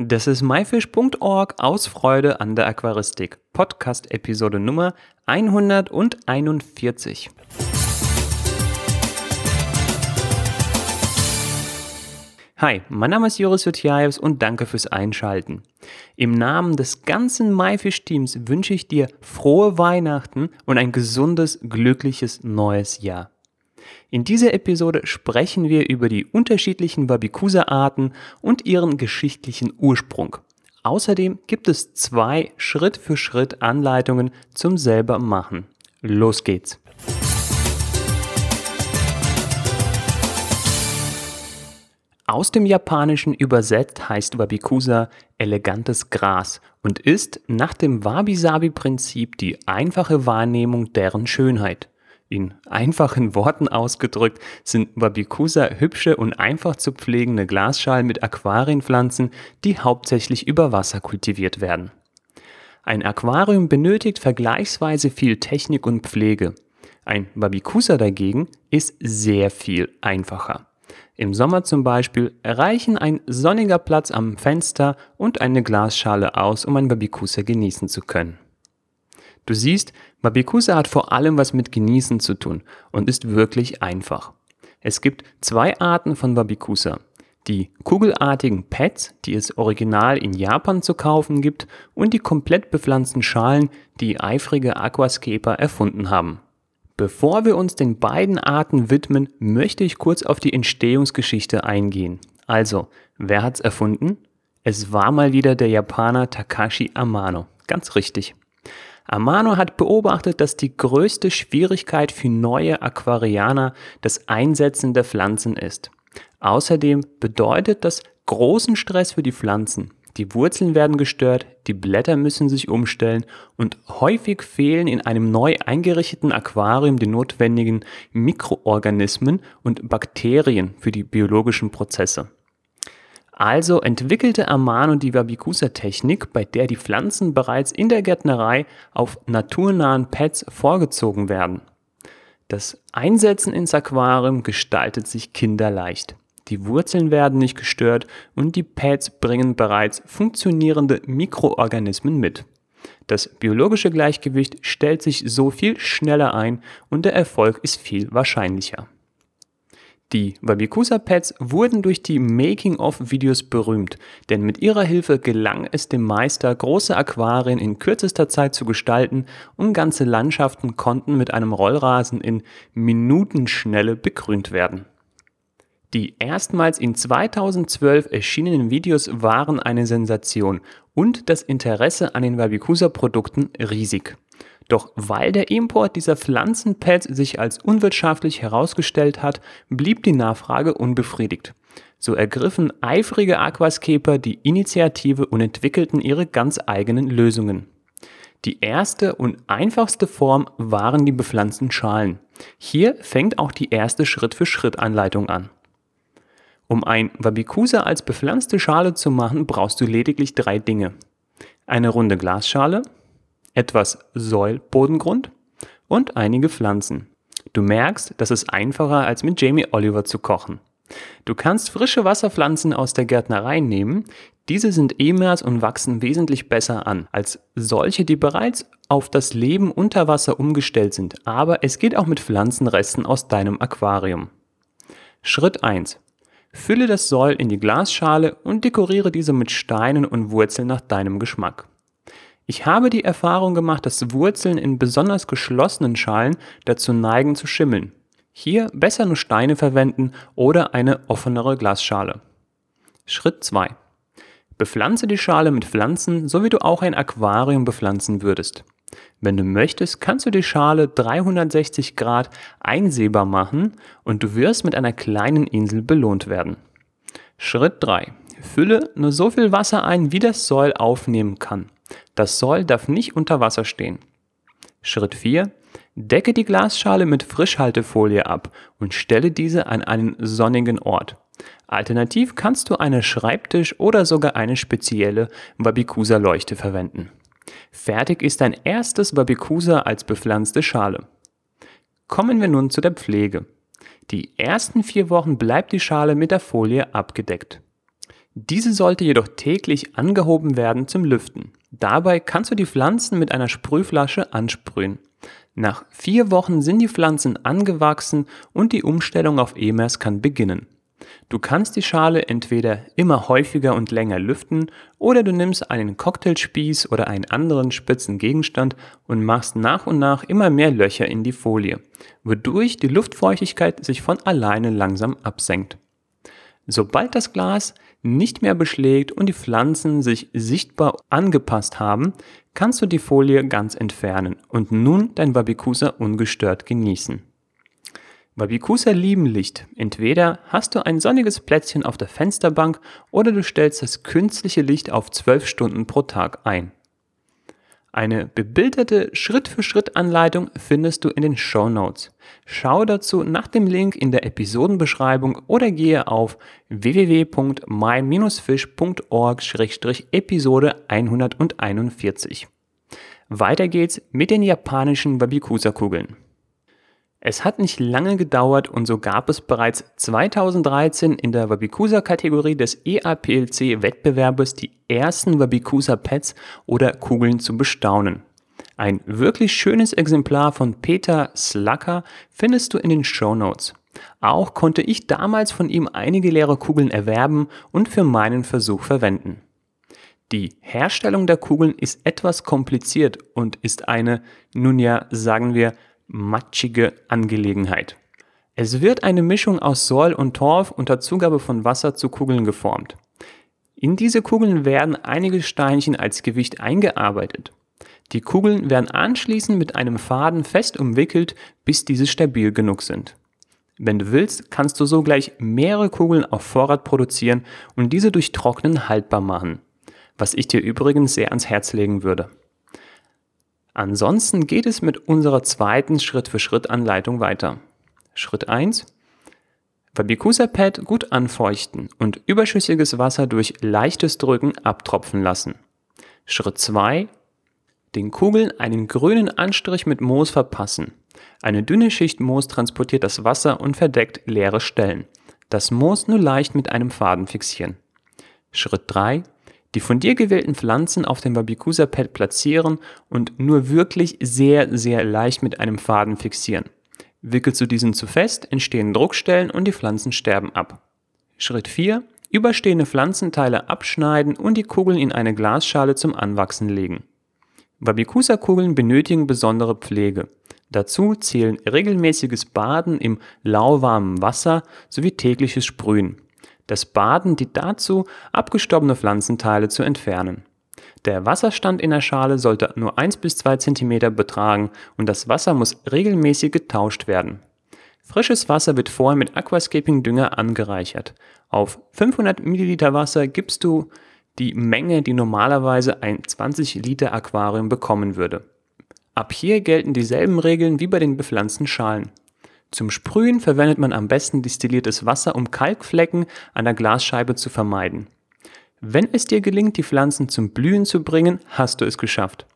Das ist myfish.org aus Freude an der Aquaristik. Podcast Episode Nummer 141. Hi, mein Name ist Joris Jutjaevs und danke fürs Einschalten. Im Namen des ganzen myfish-Teams wünsche ich dir frohe Weihnachten und ein gesundes, glückliches neues Jahr. In dieser Episode sprechen wir über die unterschiedlichen Wabikusa-Arten und ihren geschichtlichen Ursprung. Außerdem gibt es zwei Schritt für Schritt Anleitungen zum selber machen. Los geht's! Aus dem Japanischen übersetzt heißt Wabikusa elegantes Gras und ist nach dem Wabi-Sabi-Prinzip die einfache Wahrnehmung deren Schönheit. In einfachen Worten ausgedrückt sind Wabikusa hübsche und einfach zu pflegende Glasschalen mit Aquarienpflanzen, die hauptsächlich über Wasser kultiviert werden. Ein Aquarium benötigt vergleichsweise viel Technik und Pflege. Ein Wabikusa dagegen ist sehr viel einfacher. Im Sommer zum Beispiel reichen ein sonniger Platz am Fenster und eine Glasschale aus, um ein Wabikusa genießen zu können. Du siehst, Mabikusa hat vor allem was mit Genießen zu tun und ist wirklich einfach. Es gibt zwei Arten von Wabikusa. Die kugelartigen Pads, die es original in Japan zu kaufen gibt, und die komplett bepflanzten Schalen, die eifrige Aquascaper erfunden haben. Bevor wir uns den beiden Arten widmen, möchte ich kurz auf die Entstehungsgeschichte eingehen. Also, wer hat's erfunden? Es war mal wieder der Japaner Takashi Amano. Ganz richtig. Amano hat beobachtet, dass die größte Schwierigkeit für neue Aquarianer das Einsetzen der Pflanzen ist. Außerdem bedeutet das großen Stress für die Pflanzen. Die Wurzeln werden gestört, die Blätter müssen sich umstellen und häufig fehlen in einem neu eingerichteten Aquarium die notwendigen Mikroorganismen und Bakterien für die biologischen Prozesse. Also entwickelte Amano die Wabikusa-Technik, bei der die Pflanzen bereits in der Gärtnerei auf naturnahen Pads vorgezogen werden. Das Einsetzen ins Aquarium gestaltet sich kinderleicht. Die Wurzeln werden nicht gestört und die Pads bringen bereits funktionierende Mikroorganismen mit. Das biologische Gleichgewicht stellt sich so viel schneller ein und der Erfolg ist viel wahrscheinlicher. Die Wabikusa-Pads wurden durch die Making-of-Videos berühmt, denn mit ihrer Hilfe gelang es dem Meister, große Aquarien in kürzester Zeit zu gestalten und ganze Landschaften konnten mit einem Rollrasen in Minutenschnelle begrünt werden. Die erstmals in 2012 erschienenen Videos waren eine Sensation und das Interesse an den Wabikusa-Produkten riesig. Doch weil der Import dieser Pflanzenpads sich als unwirtschaftlich herausgestellt hat, blieb die Nachfrage unbefriedigt. So ergriffen eifrige Aquascaper die Initiative und entwickelten ihre ganz eigenen Lösungen. Die erste und einfachste Form waren die bepflanzten Schalen. Hier fängt auch die erste Schritt-für-Schritt-Anleitung an. Um ein Wabikusa als bepflanzte Schale zu machen, brauchst du lediglich drei Dinge. Eine runde Glasschale, etwas Säulbodengrund und einige Pflanzen. Du merkst, das ist einfacher als mit Jamie Oliver zu kochen. Du kannst frische Wasserpflanzen aus der Gärtnerei nehmen. Diese sind EMAs und wachsen wesentlich besser an als solche, die bereits auf das Leben unter Wasser umgestellt sind. Aber es geht auch mit Pflanzenresten aus deinem Aquarium. Schritt 1. Fülle das Säul in die Glasschale und dekoriere diese mit Steinen und Wurzeln nach deinem Geschmack. Ich habe die Erfahrung gemacht, dass Wurzeln in besonders geschlossenen Schalen dazu neigen zu schimmeln. Hier besser nur Steine verwenden oder eine offenere Glasschale. Schritt 2. Bepflanze die Schale mit Pflanzen, so wie du auch ein Aquarium bepflanzen würdest. Wenn du möchtest, kannst du die Schale 360 Grad einsehbar machen und du wirst mit einer kleinen Insel belohnt werden. Schritt 3. Fülle nur so viel Wasser ein, wie das Säul aufnehmen kann. Das Soll darf nicht unter Wasser stehen. Schritt 4. Decke die Glasschale mit Frischhaltefolie ab und stelle diese an einen sonnigen Ort. Alternativ kannst du eine Schreibtisch- oder sogar eine spezielle Wabikusa-Leuchte verwenden. Fertig ist dein erstes Wabikusa als bepflanzte Schale. Kommen wir nun zu der Pflege. Die ersten vier Wochen bleibt die Schale mit der Folie abgedeckt. Diese sollte jedoch täglich angehoben werden zum Lüften. Dabei kannst du die Pflanzen mit einer Sprühflasche ansprühen. Nach vier Wochen sind die Pflanzen angewachsen und die Umstellung auf EMERS kann beginnen. Du kannst die Schale entweder immer häufiger und länger lüften oder du nimmst einen Cocktailspieß oder einen anderen spitzen Gegenstand und machst nach und nach immer mehr Löcher in die Folie, wodurch die Luftfeuchtigkeit sich von alleine langsam absenkt. Sobald das Glas nicht mehr beschlägt und die Pflanzen sich sichtbar angepasst haben, kannst du die Folie ganz entfernen und nun dein Wabikusa ungestört genießen. Wabikusa lieben Licht. Entweder hast du ein sonniges Plätzchen auf der Fensterbank oder du stellst das künstliche Licht auf 12 Stunden pro Tag ein. Eine bebilderte Schritt-für-Schritt-Anleitung findest du in den Show Notes. Schau dazu nach dem Link in der Episodenbeschreibung oder gehe auf www.my-fish.org-episode 141. Weiter geht's mit den japanischen Wabikusa-Kugeln. Es hat nicht lange gedauert und so gab es bereits 2013 in der Wabikusa-Kategorie des EAPLC-Wettbewerbes die ersten Wabikusa-Pads oder Kugeln zu bestaunen. Ein wirklich schönes Exemplar von Peter Slacker findest du in den Show Notes. Auch konnte ich damals von ihm einige leere Kugeln erwerben und für meinen Versuch verwenden. Die Herstellung der Kugeln ist etwas kompliziert und ist eine, nun ja, sagen wir, matschige Angelegenheit. Es wird eine Mischung aus Soll und Torf unter Zugabe von Wasser zu Kugeln geformt. In diese Kugeln werden einige Steinchen als Gewicht eingearbeitet. Die Kugeln werden anschließend mit einem Faden fest umwickelt, bis diese stabil genug sind. Wenn du willst, kannst du so gleich mehrere Kugeln auf Vorrat produzieren und diese durch Trocknen haltbar machen, was ich dir übrigens sehr ans Herz legen würde. Ansonsten geht es mit unserer zweiten Schritt-für-Schritt-Anleitung weiter. Schritt 1. Wabikusa Pad gut anfeuchten und überschüssiges Wasser durch leichtes Drücken abtropfen lassen. Schritt 2. Den Kugeln einen grünen Anstrich mit Moos verpassen. Eine dünne Schicht Moos transportiert das Wasser und verdeckt leere Stellen. Das Moos nur leicht mit einem Faden fixieren. Schritt 3 die von dir gewählten Pflanzen auf dem Babikusa Pad platzieren und nur wirklich sehr, sehr leicht mit einem Faden fixieren. Wickelst du diesen zu fest, entstehen Druckstellen und die Pflanzen sterben ab. Schritt 4. Überstehende Pflanzenteile abschneiden und die Kugeln in eine Glasschale zum Anwachsen legen. Babikusa-Kugeln benötigen besondere Pflege. Dazu zählen regelmäßiges Baden im lauwarmen Wasser sowie tägliches Sprühen. Das Baden dient dazu, abgestorbene Pflanzenteile zu entfernen. Der Wasserstand in der Schale sollte nur 1 bis 2 cm betragen und das Wasser muss regelmäßig getauscht werden. Frisches Wasser wird vorher mit Aquascaping-Dünger angereichert. Auf 500 ml Wasser gibst du die Menge, die normalerweise ein 20 Liter Aquarium bekommen würde. Ab hier gelten dieselben Regeln wie bei den bepflanzten Schalen. Zum Sprühen verwendet man am besten destilliertes Wasser, um Kalkflecken an der Glasscheibe zu vermeiden. Wenn es dir gelingt, die Pflanzen zum Blühen zu bringen, hast du es geschafft.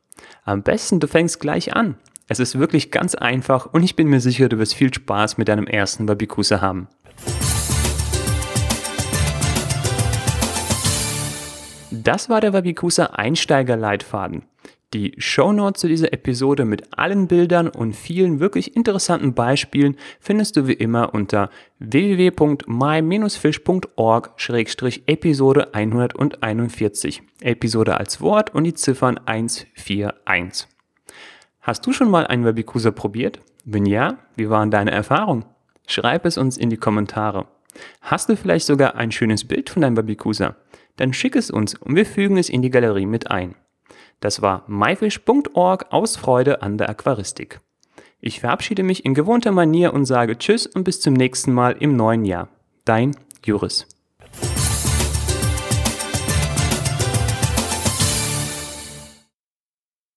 Am besten du fängst gleich an. Es ist wirklich ganz einfach und ich bin mir sicher, du wirst viel Spaß mit deinem ersten Babikusa haben. Das war der Wabikusa Einsteigerleitfaden. Die Shownotes zu dieser Episode mit allen Bildern und vielen wirklich interessanten Beispielen findest du wie immer unter www.my-fish.org-episode 141. Episode als Wort und die Ziffern 141. Hast du schon mal einen Webikusa probiert? Wenn ja, wie waren deine Erfahrungen? Schreib es uns in die Kommentare. Hast du vielleicht sogar ein schönes Bild von deinem Webikusa? Dann schick es uns und wir fügen es in die Galerie mit ein. Das war myfish.org aus Freude an der Aquaristik. Ich verabschiede mich in gewohnter Manier und sage Tschüss und bis zum nächsten Mal im neuen Jahr. Dein Juris.